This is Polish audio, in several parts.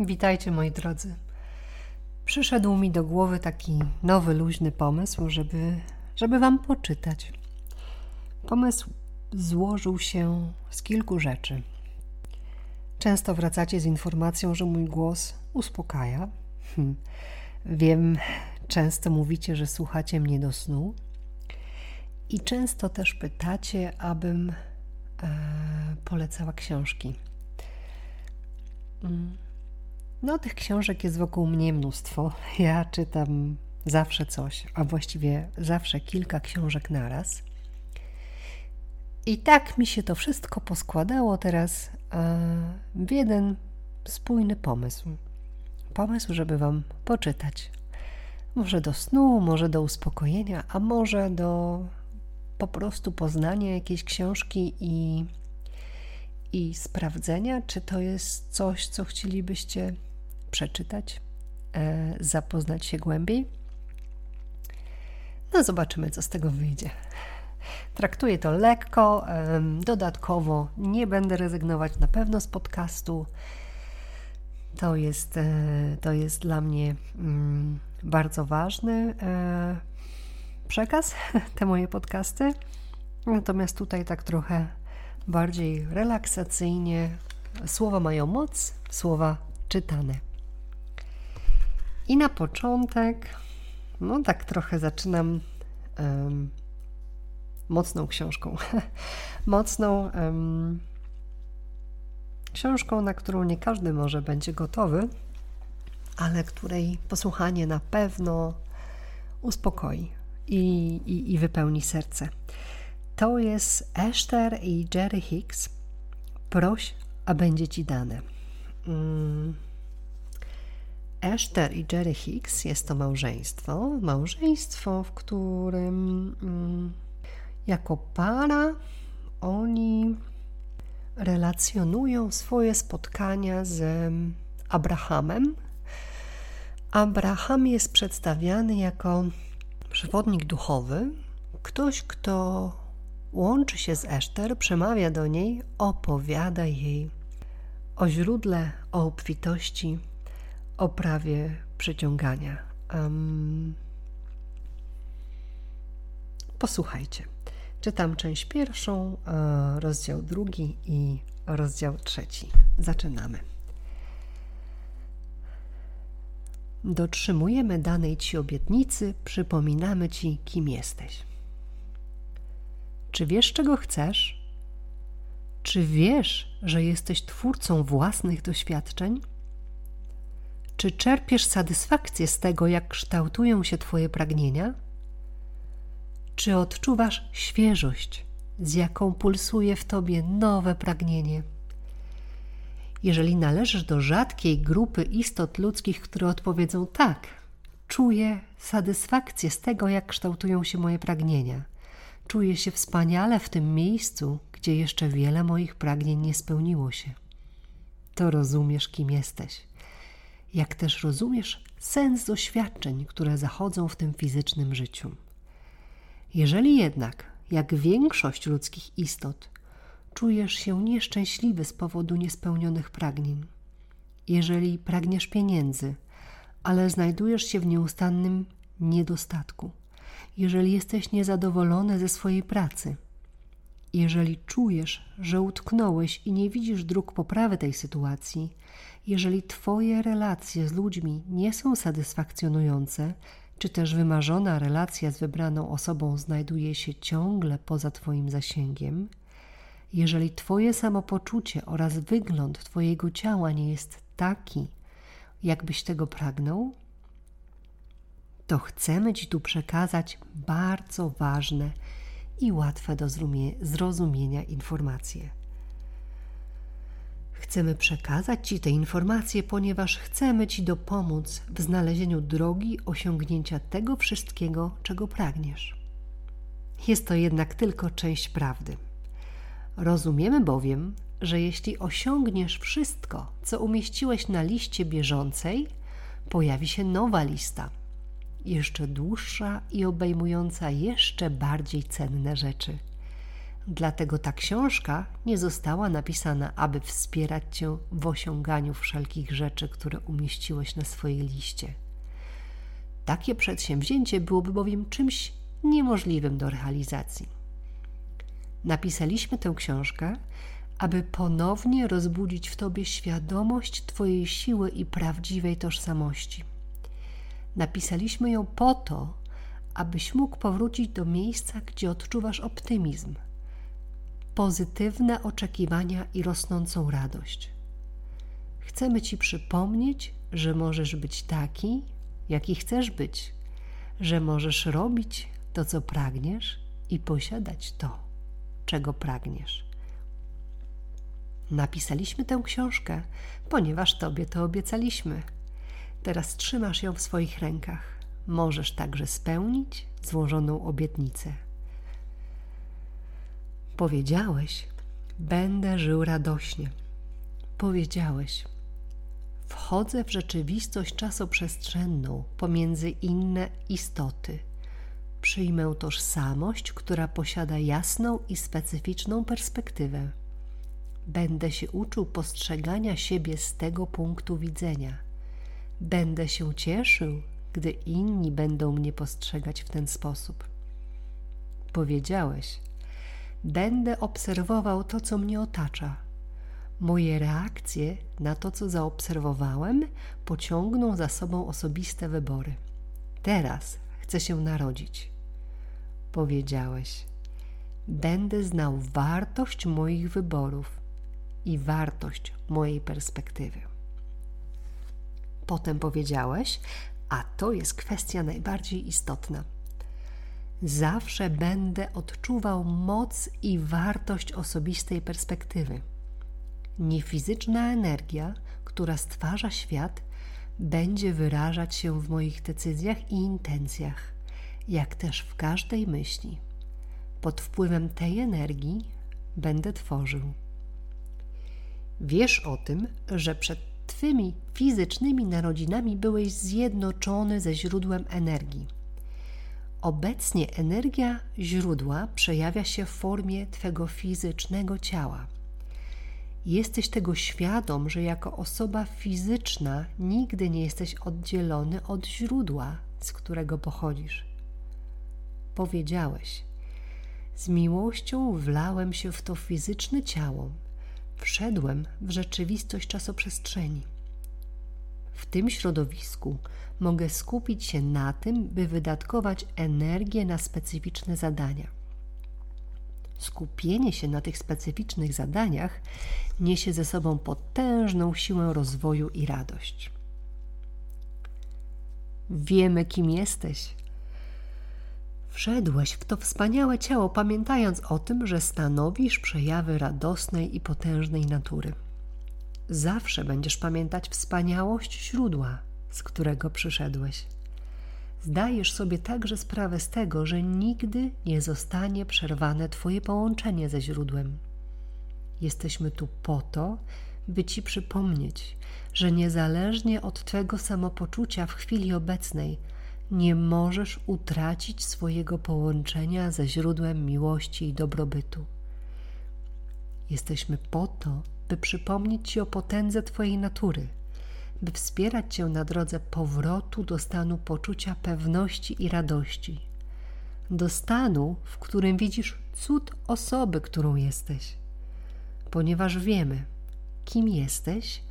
Witajcie moi drodzy. Przyszedł mi do głowy taki nowy, luźny pomysł, żeby, żeby Wam poczytać. Pomysł złożył się z kilku rzeczy. Często wracacie z informacją, że mój głos uspokaja. Hm. Wiem, często mówicie, że słuchacie mnie do snu. I często też pytacie, abym e, polecała książki. Mm. No, tych książek jest wokół mnie mnóstwo. Ja czytam zawsze coś, a właściwie zawsze kilka książek naraz. I tak mi się to wszystko poskładało teraz w jeden spójny pomysł. Pomysł, żeby Wam poczytać. Może do snu, może do uspokojenia, a może do po prostu poznania jakiejś książki i, i sprawdzenia, czy to jest coś, co chcielibyście przeczytać, e, zapoznać się głębiej. No, zobaczymy, co z tego wyjdzie. Traktuję to lekko, dodatkowo nie będę rezygnować na pewno z podcastu. To jest, e, to jest dla mnie mm, bardzo ważny e, przekaz, te moje podcasty. Natomiast tutaj tak trochę bardziej relaksacyjnie. Słowa mają moc, słowa czytane. I na początek, no tak trochę zaczynam um, mocną książką. mocną um, książką, na którą nie każdy może będzie gotowy, ale której posłuchanie na pewno uspokoi i, i, i wypełni serce. To jest Esther i Jerry Hicks. Proś, a będzie ci dane. Mm. Esther i Jerry Hicks jest to małżeństwo. Małżeństwo, w którym mm, jako para oni relacjonują swoje spotkania z Abrahamem. Abraham jest przedstawiany jako przewodnik duchowy, ktoś, kto łączy się z Eszter, przemawia do niej, opowiada jej o źródle, o obfitości, o prawie przyciągania. Um, posłuchajcie. Czytam część pierwszą, e, rozdział drugi i rozdział trzeci. Zaczynamy. Dotrzymujemy danej Ci obietnicy, przypominamy Ci, kim jesteś. Czy wiesz, czego chcesz? Czy wiesz, że jesteś twórcą własnych doświadczeń? Czy czerpiesz satysfakcję z tego, jak kształtują się Twoje pragnienia? Czy odczuwasz świeżość, z jaką pulsuje w Tobie nowe pragnienie? Jeżeli należysz do rzadkiej grupy istot ludzkich, które odpowiedzą tak, czuję satysfakcję z tego, jak kształtują się moje pragnienia. Czuję się wspaniale w tym miejscu, gdzie jeszcze wiele moich pragnień nie spełniło się. To rozumiesz, kim jesteś. Jak też rozumiesz sens doświadczeń, które zachodzą w tym fizycznym życiu. Jeżeli jednak, jak większość ludzkich istot, czujesz się nieszczęśliwy z powodu niespełnionych pragnień, jeżeli pragniesz pieniędzy, ale znajdujesz się w nieustannym niedostatku, jeżeli jesteś niezadowolony ze swojej pracy, jeżeli czujesz, że utknąłeś i nie widzisz dróg poprawy tej sytuacji, jeżeli Twoje relacje z ludźmi nie są satysfakcjonujące, czy też wymarzona relacja z wybraną osobą znajduje się ciągle poza Twoim zasięgiem, jeżeli Twoje samopoczucie oraz wygląd Twojego ciała nie jest taki, jakbyś tego pragnął, to chcemy Ci tu przekazać bardzo ważne i łatwe do zrozumienia informacje. Chcemy przekazać Ci te informacje, ponieważ chcemy Ci dopomóc w znalezieniu drogi osiągnięcia tego wszystkiego, czego pragniesz. Jest to jednak tylko część prawdy. Rozumiemy bowiem, że jeśli osiągniesz wszystko, co umieściłeś na liście bieżącej, pojawi się nowa lista, jeszcze dłuższa i obejmująca jeszcze bardziej cenne rzeczy. Dlatego ta książka nie została napisana, aby wspierać Cię w osiąganiu wszelkich rzeczy, które umieściłeś na swojej liście. Takie przedsięwzięcie byłoby bowiem czymś niemożliwym do realizacji. Napisaliśmy tę książkę, aby ponownie rozbudzić w Tobie świadomość Twojej siły i prawdziwej tożsamości. Napisaliśmy ją po to, abyś mógł powrócić do miejsca, gdzie odczuwasz optymizm, pozytywne oczekiwania i rosnącą radość. Chcemy Ci przypomnieć, że możesz być taki, jaki chcesz być, że możesz robić to, co pragniesz i posiadać to, czego pragniesz. Napisaliśmy tę książkę, ponieważ Tobie to obiecaliśmy. Teraz trzymasz ją w swoich rękach. Możesz także spełnić złożoną obietnicę. Powiedziałeś, będę żył radośnie. Powiedziałeś, wchodzę w rzeczywistość czasoprzestrzenną pomiędzy inne istoty. Przyjmę tożsamość, która posiada jasną i specyficzną perspektywę. Będę się uczył postrzegania siebie z tego punktu widzenia. Będę się cieszył, gdy inni będą mnie postrzegać w ten sposób. Powiedziałeś, będę obserwował to, co mnie otacza. Moje reakcje na to, co zaobserwowałem, pociągną za sobą osobiste wybory. Teraz chcę się narodzić. Powiedziałeś, będę znał wartość moich wyborów i wartość mojej perspektywy. Potem powiedziałeś, a to jest kwestia najbardziej istotna. Zawsze będę odczuwał moc i wartość osobistej perspektywy. Niefizyczna energia, która stwarza świat, będzie wyrażać się w moich decyzjach i intencjach, jak też w każdej myśli. Pod wpływem tej energii będę tworzył. Wiesz o tym, że przed Twymi fizycznymi narodzinami byłeś zjednoczony ze źródłem energii. Obecnie energia źródła przejawia się w formie Twego fizycznego ciała. Jesteś tego świadom, że jako osoba fizyczna nigdy nie jesteś oddzielony od źródła, z którego pochodzisz. Powiedziałeś: Z miłością wlałem się w to fizyczne ciało wszedłem w rzeczywistość czasoprzestrzeni. W tym środowisku mogę skupić się na tym, by wydatkować energię na specyficzne zadania. Skupienie się na tych specyficznych zadaniach niesie ze sobą potężną siłę rozwoju i radość. Wiemy, kim jesteś, Wszedłeś w to wspaniałe ciało, pamiętając o tym, że stanowisz przejawy radosnej i potężnej natury. Zawsze będziesz pamiętać wspaniałość źródła, z którego przyszedłeś. Zdajesz sobie także sprawę z tego, że nigdy nie zostanie przerwane Twoje połączenie ze źródłem. Jesteśmy tu po to, by Ci przypomnieć, że niezależnie od Twego samopoczucia w chwili obecnej, nie możesz utracić swojego połączenia ze źródłem miłości i dobrobytu. Jesteśmy po to, by przypomnieć Ci o potędze Twojej natury, by wspierać Cię na drodze powrotu do stanu poczucia pewności i radości, do stanu, w którym widzisz cud osoby, którą jesteś. Ponieważ wiemy, kim jesteś,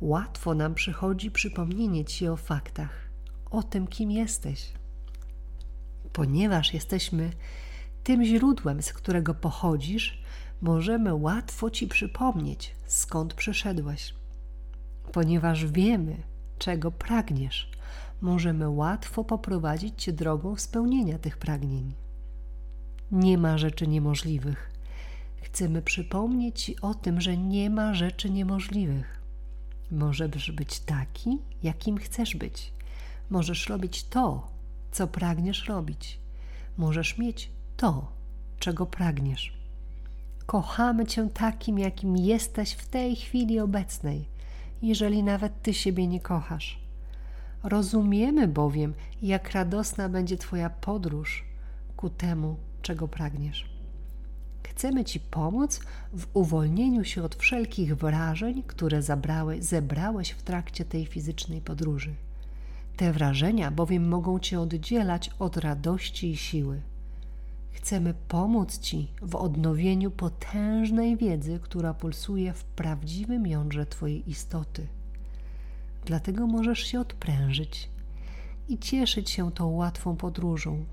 łatwo nam przychodzi przypomnienie Ci o faktach o tym, kim jesteś. Ponieważ jesteśmy tym źródłem, z którego pochodzisz, możemy łatwo Ci przypomnieć, skąd przyszedłeś. Ponieważ wiemy, czego pragniesz, możemy łatwo poprowadzić Cię drogą spełnienia tych pragnień. Nie ma rzeczy niemożliwych. Chcemy przypomnieć Ci o tym, że nie ma rzeczy niemożliwych. Możesz być taki, jakim chcesz być. Możesz robić to, co pragniesz robić. Możesz mieć to, czego pragniesz. Kochamy Cię takim, jakim jesteś w tej chwili obecnej, jeżeli nawet Ty siebie nie kochasz. Rozumiemy bowiem, jak radosna będzie Twoja podróż ku temu, czego pragniesz. chcemy Ci pomóc w uwolnieniu się od wszelkich wrażeń, które zabrałeś, zebrałeś w trakcie tej fizycznej podróży. Te wrażenia bowiem mogą Cię oddzielać od radości i siły. Chcemy pomóc Ci w odnowieniu potężnej wiedzy, która pulsuje w prawdziwym jądrze Twojej istoty. Dlatego możesz się odprężyć i cieszyć się tą łatwą podróżą,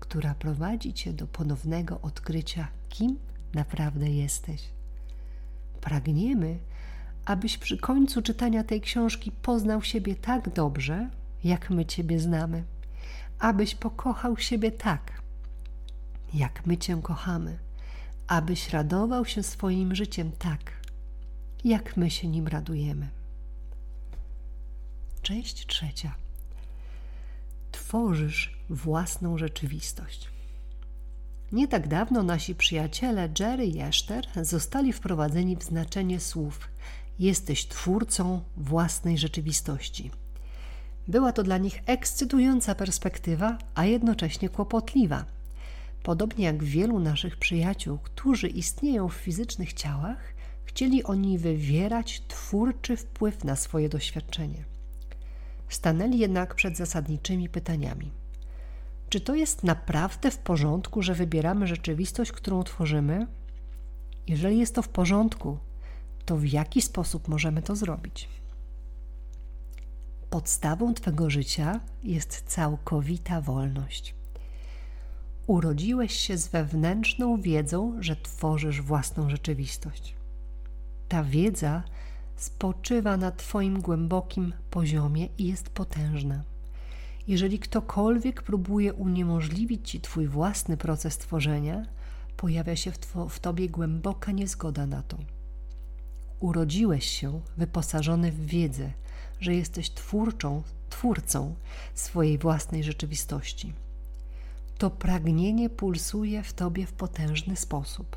która prowadzi Cię do ponownego odkrycia, kim naprawdę jesteś. Pragniemy, abyś przy końcu czytania tej książki poznał siebie tak dobrze, jak my Ciebie znamy, abyś pokochał siebie tak, jak my Cię kochamy, abyś radował się swoim życiem tak, jak my się nim radujemy. Część trzecia. Tworzysz własną rzeczywistość. Nie tak dawno nasi przyjaciele Jerry i Eszter zostali wprowadzeni w znaczenie słów: Jesteś twórcą własnej rzeczywistości. Była to dla nich ekscytująca perspektywa, a jednocześnie kłopotliwa. Podobnie jak wielu naszych przyjaciół, którzy istnieją w fizycznych ciałach, chcieli oni wywierać twórczy wpływ na swoje doświadczenie. Stanęli jednak przed zasadniczymi pytaniami. Czy to jest naprawdę w porządku, że wybieramy rzeczywistość, którą tworzymy? Jeżeli jest to w porządku, to w jaki sposób możemy to zrobić? Podstawą Twego życia jest całkowita wolność. Urodziłeś się z wewnętrzną wiedzą, że tworzysz własną rzeczywistość. Ta wiedza spoczywa na Twoim głębokim poziomie i jest potężna. Jeżeli ktokolwiek próbuje uniemożliwić Ci Twój własny proces tworzenia, pojawia się w, w Tobie głęboka niezgoda na to. Urodziłeś się wyposażony w wiedzę, że jesteś twórczą, twórcą swojej własnej rzeczywistości. To pragnienie pulsuje w Tobie w potężny sposób.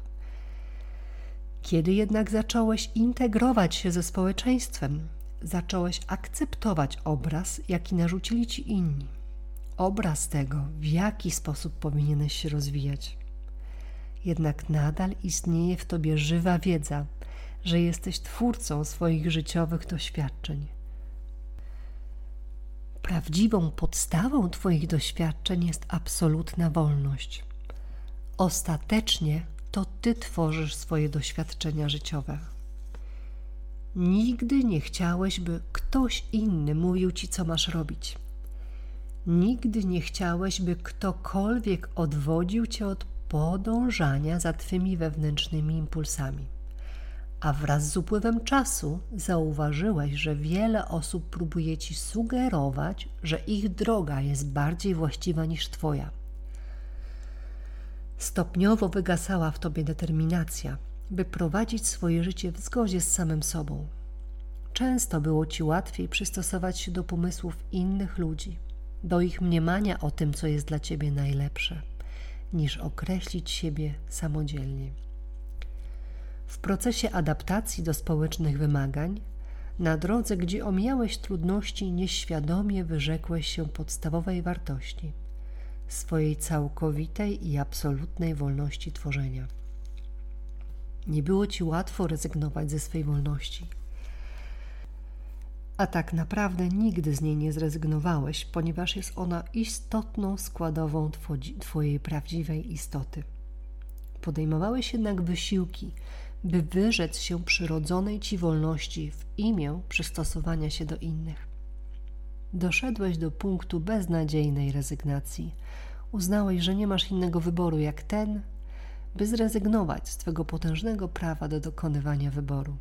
Kiedy jednak zacząłeś integrować się ze społeczeństwem, zacząłeś akceptować obraz, jaki narzucili ci inni. Obraz tego, w jaki sposób powinieneś się rozwijać. Jednak nadal istnieje w tobie żywa wiedza, że jesteś twórcą swoich życiowych doświadczeń. Prawdziwą podstawą Twoich doświadczeń jest absolutna wolność. Ostatecznie to Ty tworzysz swoje doświadczenia życiowe. Nigdy nie chciałeś, by ktoś inny mówił Ci, co masz robić. Nigdy nie chciałeś, by ktokolwiek odwodził Cię od podążania za Twymi wewnętrznymi impulsami. A wraz z upływem czasu zauważyłeś, że wiele osób próbuje Ci sugerować, że ich droga jest bardziej właściwa niż Twoja Stopniowo wygasała w tobie determinacja, by prowadzić swoje życie w zgodzie z samym sobą. Często było ci łatwiej przystosować się do pomysłów innych ludzi, do ich mniemania o tym, co jest dla ciebie najlepsze, niż określić siebie samodzielnie. W procesie adaptacji do społecznych wymagań, na drodze, gdzie omijałeś trudności, nieświadomie wyrzekłeś się podstawowej wartości – swojej całkowitej i absolutnej wolności tworzenia. Nie było ci łatwo rezygnować ze swej wolności. A tak naprawdę nigdy z niej nie zrezygnowałeś, ponieważ jest ona istotną składową Twojej prawdziwej istoty. Podejmowałeś jednak wysiłki, by wyrzec się przyrodzonej Ci wolności w imię przystosowania się do innych. Doszedłeś do punktu beznadziejnej rezygnacji. Uznałeś, że nie masz innego wyboru jak ten, by zrezygnować z Twego potężnego prawa do dokonywania wyboru.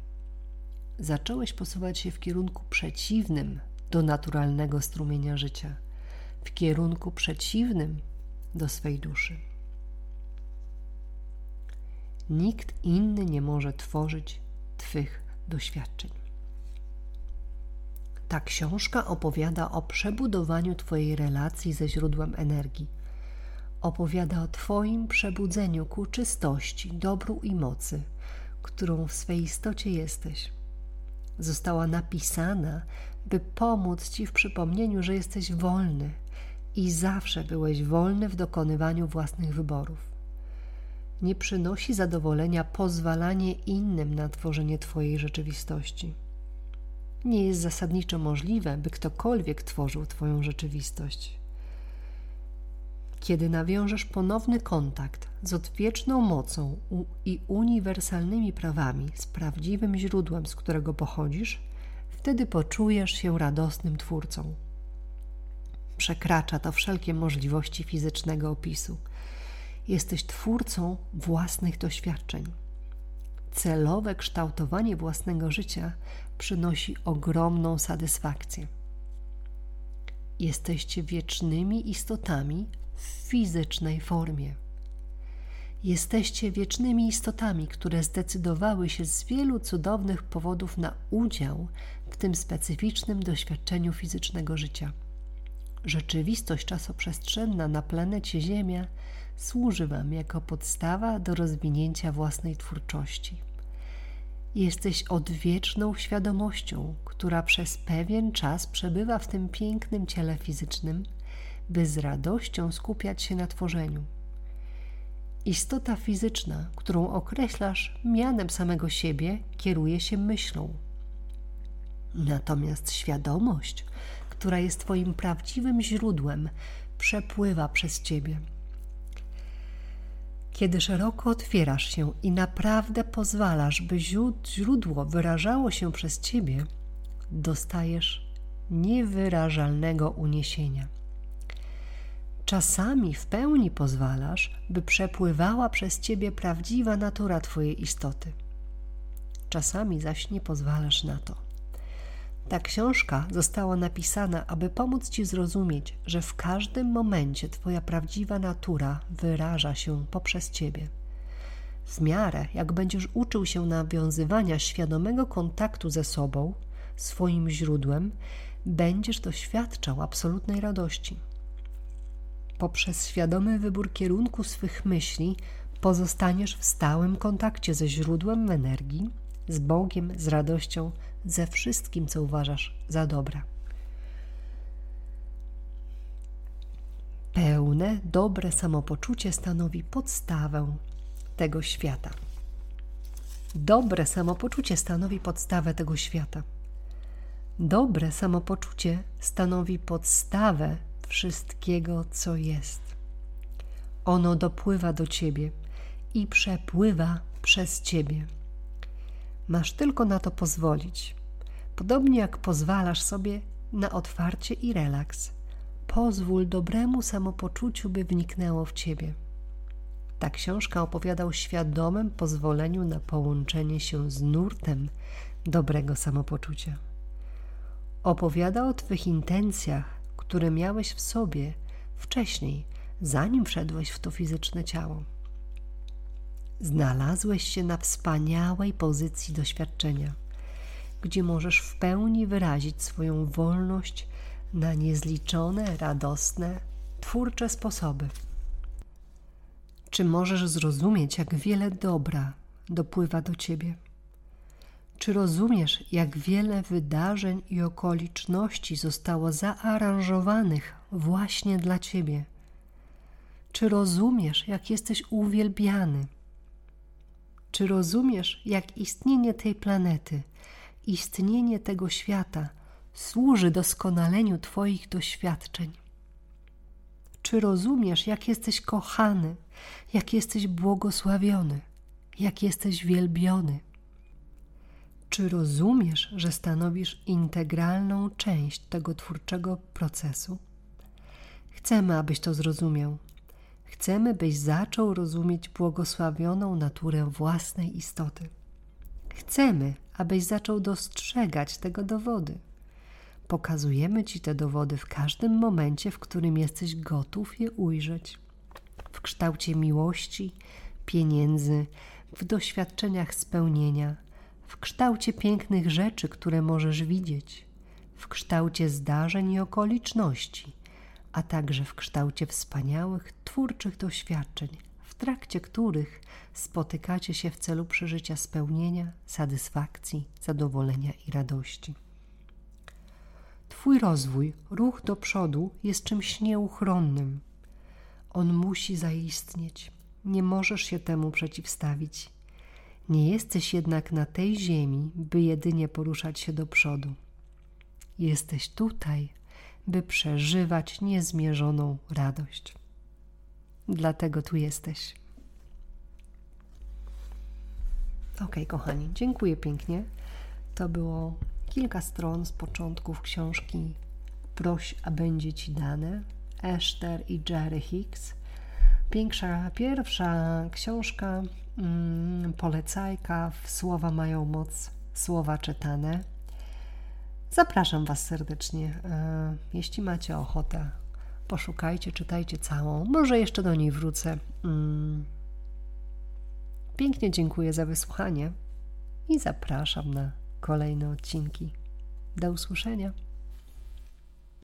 Zacząłeś posuwać się w kierunku przeciwnym do naturalnego strumienia życia, w kierunku przeciwnym do swej duszy. Nikt inny nie może tworzyć Twych doświadczeń. Ta książka opowiada o przebudowaniu Twojej relacji ze źródłem energii. Opowiada o Twoim przebudzeniu ku czystości, dobru i mocy, którą w swej istocie jesteś. Została napisana, by pomóc Ci w przypomnieniu, że jesteś wolny i zawsze byłeś wolny w dokonywaniu własnych wyborów. Nie przynosi zadowolenia pozwalanie innym na tworzenie Twojej rzeczywistości. Nie jest zasadniczo możliwe, by ktokolwiek tworzył Twoją rzeczywistość. Kiedy nawiążesz ponowny kontakt z odwieczną mocą i uniwersalnymi prawami, z prawdziwym źródłem, z którego pochodzisz, wtedy poczujesz się radosnym twórcą. Przekracza to wszelkie możliwości fizycznego opisu. Jesteś twórcą własnych doświadczeń. Celowe kształtowanie własnego życia przynosi ogromną satysfakcję. Jesteście wiecznymi istotami w fizycznej formie. Jesteście wiecznymi istotami, które zdecydowały się z wielu cudownych powodów na udział w tym specyficznym doświadczeniu fizycznego życia. Rzeczywistość czasoprzestrzenna na planecie Ziemia służy Wam jako podstawa do rozwinięcia własnej twórczości. Jesteś odwieczną świadomością, która przez pewien czas przebywa w tym pięknym ciele fizycznym, by z radością skupiać się na tworzeniu. Istota fizyczna, którą określasz mianem samego siebie, kieruje się myślą. Natomiast świadomość, która jest Twoim prawdziwym źródłem, przepływa przez Ciebie. Kiedy szeroko otwierasz się i naprawdę pozwalasz, by źródło wyrażało się przez Ciebie, dostajesz niewyrażalnego uniesienia. Czasami w pełni pozwalasz, by przepływała przez Ciebie prawdziwa natura Twojej istoty. Czasami zaś nie pozwalasz na to. Ta książka została napisana, aby pomóc Ci zrozumieć, że w każdym momencie Twoja prawdziwa natura wyraża się poprzez Ciebie. W miarę jak będziesz uczył się nawiązywania świadomego kontaktu ze sobą, swoim źródłem, będziesz doświadczał absolutnej radości. Poprzez świadomy wybór kierunku swych myśli pozostaniesz w stałym kontakcie ze źródłem energii, z Bogiem, z radością, ze wszystkim, co uważasz za dobre. Pełne, dobre samopoczucie stanowi podstawę tego świata. Dobre samopoczucie stanowi podstawę tego świata. Dobre samopoczucie stanowi podstawę wszystkiego, co jest. Ono dopływa do ciebie i przepływa przez ciebie. Masz tylko na to pozwolić. Podobnie jak pozwalasz sobie na otwarcie i relaks, pozwól dobremu samopoczuciu, by wniknęło w ciebie. Ta książka opowiada o świadomym pozwoleniu na połączenie się z nurtem dobrego samopoczucia. Opowiada o Twych intencjach, które miałeś w sobie wcześniej, zanim wszedłeś w to fizyczne ciało. Znalazłeś się na wspaniałej pozycji doświadczenia, gdzie możesz w pełni wyrazić swoją wolność na niezliczone, radosne, twórcze sposoby. Czy możesz zrozumieć, jak wiele dobra dopływa do ciebie? Czy rozumiesz, jak wiele wydarzeń i okoliczności zostało zaaranżowanych właśnie dla ciebie? Czy rozumiesz, jak jesteś uwielbiany? Czy rozumiesz, jak istnienie tej planety, istnienie tego świata służy doskonaleniu Twoich doświadczeń? Czy rozumiesz, jak jesteś kochany, jak jesteś błogosławiony, jak jesteś wielbiony? Czy rozumiesz, że stanowisz integralną część tego twórczego procesu? Chcemy, abyś to zrozumiał. Chcemy, byś zaczął rozumieć błogosławioną naturę własnej istoty. Chcemy, abyś zaczął dostrzegać tego dowody. Pokazujemy Ci te dowody w każdym momencie, w którym jesteś gotów je ujrzeć. W kształcie miłości, pieniędzy, w doświadczeniach spełnienia, w kształcie pięknych rzeczy, które możesz widzieć, w kształcie zdarzeń i okoliczności, a także w kształcie wspaniałych, twórczych doświadczeń, w trakcie których spotykacie się w celu przeżycia spełnienia, satysfakcji, zadowolenia i radości. Twój rozwój, ruch do przodu jest czymś nieuchronnym. On musi zaistnieć. Nie możesz się temu przeciwstawić. Nie jesteś jednak na tej ziemi, by jedynie poruszać się do przodu. Jesteś tutaj, by przeżywać niezmierzoną radość. Dlatego tu jesteś. Ok, kochani, dziękuję pięknie. To było kilka stron z początków książki Proś, a będzie ci dane. Esther i Jerry Hicks. Piększa, pierwsza książka, mm, polecajka, słowa mają moc, słowa czytane. Zapraszam Was serdecznie. E, jeśli macie ochotę, poszukajcie, czytajcie całą. Może jeszcze do niej wrócę. Mm. Pięknie dziękuję za wysłuchanie i zapraszam na kolejne odcinki. Do usłyszenia.